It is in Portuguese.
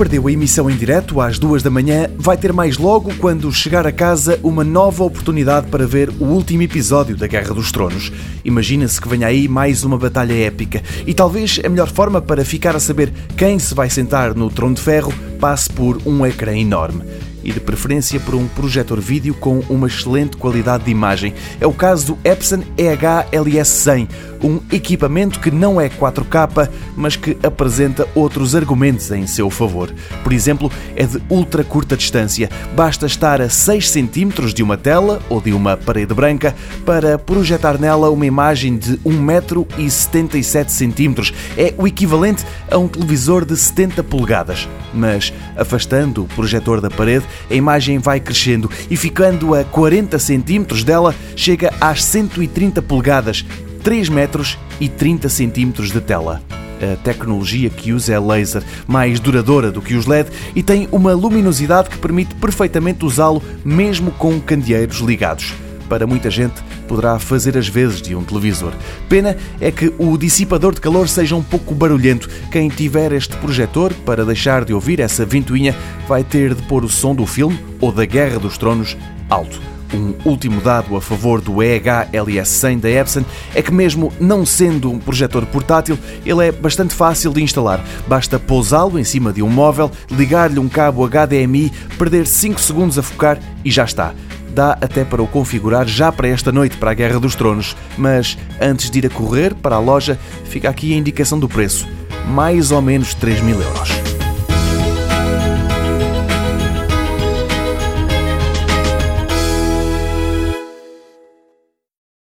perdeu a emissão em direto às duas da manhã, vai ter mais logo quando chegar a casa uma nova oportunidade para ver o último episódio da Guerra dos Tronos. Imagina-se que venha aí mais uma batalha épica e talvez a melhor forma para ficar a saber quem se vai sentar no trono de ferro passe por um ecrã enorme e de preferência por um projetor vídeo com uma excelente qualidade de imagem. É o caso do Epson EH-LS100, um equipamento que não é 4K, mas que apresenta outros argumentos em seu favor. Por exemplo, é de ultra curta distância. Basta estar a 6 cm de uma tela ou de uma parede branca para projetar nela uma imagem de 1,77m. É o equivalente a um televisor de 70 polegadas. Mas, afastando o projetor da parede, a imagem vai crescendo e ficando a 40 centímetros dela, chega às 130 polegadas, 3 metros e 30 centímetros de tela. A tecnologia que usa é laser, mais duradoura do que os LED e tem uma luminosidade que permite perfeitamente usá-lo mesmo com candeeiros ligados para muita gente, poderá fazer as vezes de um televisor. Pena é que o dissipador de calor seja um pouco barulhento. Quem tiver este projetor, para deixar de ouvir essa ventoinha, vai ter de pôr o som do filme ou da Guerra dos Tronos alto. Um último dado a favor do EH-LS100 da Epson é que, mesmo não sendo um projetor portátil, ele é bastante fácil de instalar. Basta pousá-lo em cima de um móvel, ligar-lhe um cabo HDMI, perder 5 segundos a focar e já está dá até para o configurar já para esta noite, para a Guerra dos Tronos. Mas antes de ir a correr para a loja, fica aqui a indicação do preço: mais ou menos 3 mil euros.